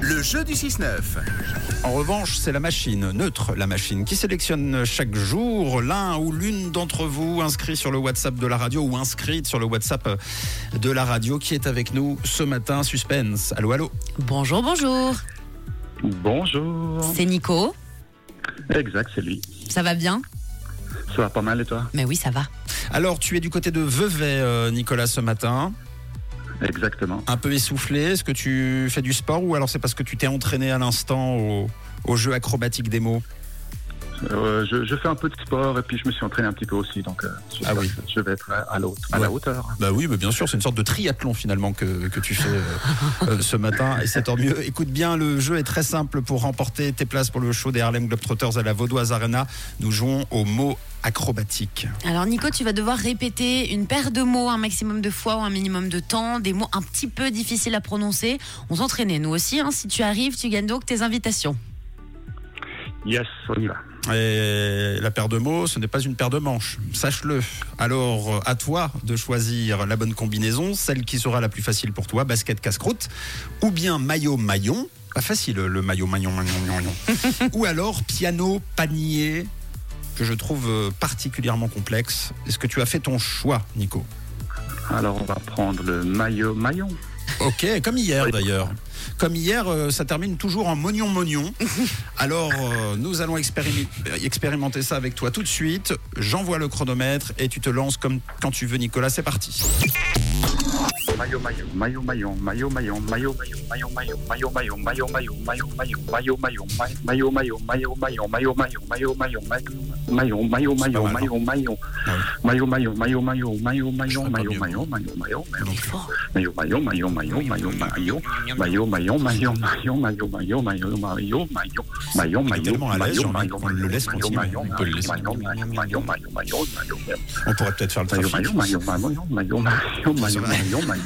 Le jeu du 6-9. En revanche, c'est la machine, neutre la machine, qui sélectionne chaque jour l'un ou l'une d'entre vous inscrit sur le WhatsApp de la radio ou inscrite sur le WhatsApp de la radio qui est avec nous ce matin. Suspense. Allô, allô. Bonjour, bonjour. Bonjour. C'est Nico. Exact, c'est lui. Ça va bien? Ça va pas mal et toi? Mais oui, ça va. Alors, tu es du côté de Vevey, euh, Nicolas, ce matin. Exactement. Un peu essoufflé. Est-ce que tu fais du sport ou alors c'est parce que tu t'es entraîné à l'instant au, jeu acrobatique des mots? Euh, je, je fais un peu de sport et puis je me suis entraîné un petit peu aussi, donc euh, je, Ah oui. je vais être à, à la hauteur. Bah oui, mais bien sûr, c'est une sorte de triathlon finalement que, que tu fais euh, ce matin et c'est tant mieux. Écoute bien, le jeu est très simple pour remporter tes places pour le show des Harlem Globetrotters à la Vaudoise Arena. Nous jouons au mot acrobatique. Alors Nico, tu vas devoir répéter une paire de mots un maximum de fois ou un minimum de temps, des mots un petit peu difficiles à prononcer. On s'entraînait nous aussi. hein. Si tu arrives, tu gagnes donc tes invitations. Yes, on y va. Et la paire de mots, ce n'est pas une paire de manches, sache-le. Alors, à toi de choisir la bonne combinaison, celle qui sera la plus facile pour toi, basket casse-croûte, ou bien maillot-maillon, pas facile le maillot-maillon, maillon, maillon. ou alors piano panier, que je trouve euh, particulièrement complexe. Est-ce que tu as fait ton choix, Nico? Alors on va prendre le maillot maillon. Ok, comme hier d'ailleurs. Comme hier, euh, ça termine toujours en mognon-mognon. Alors, euh, nous allons expérim- expérimenter ça avec toi tout de suite. J'envoie le chronomètre et tu te lances comme quand tu veux, Nicolas. C'est parti. Maillot maillot, maillot maillot maillot maillot maillot maillot maillot maillot maillot maillot maillot maillot maillot maillot, maillot maillot, maillot, Ah maillot maillot, maillot maillot, maillot maillot, ferais pas maillot mieux. maillot, maillot maillot, Il est fort. maillot maillot, maillot maillot, maillot maillot, maillot maillot, maillot maillot, maillot maillot, maillot maillot, maillot maillot, maillot Il est maillot, tellement à l'aise, maillot maillot, qu'on le laisse maillot, continuer. maillot, On peut le laisser. maillot, maillot, maillot, maillot, maillot, maillot, On pourrait peut-être faire le maillot, trafic. maillot, maillot, maillot, maillot, maillot, maillot, maillot, 4枚。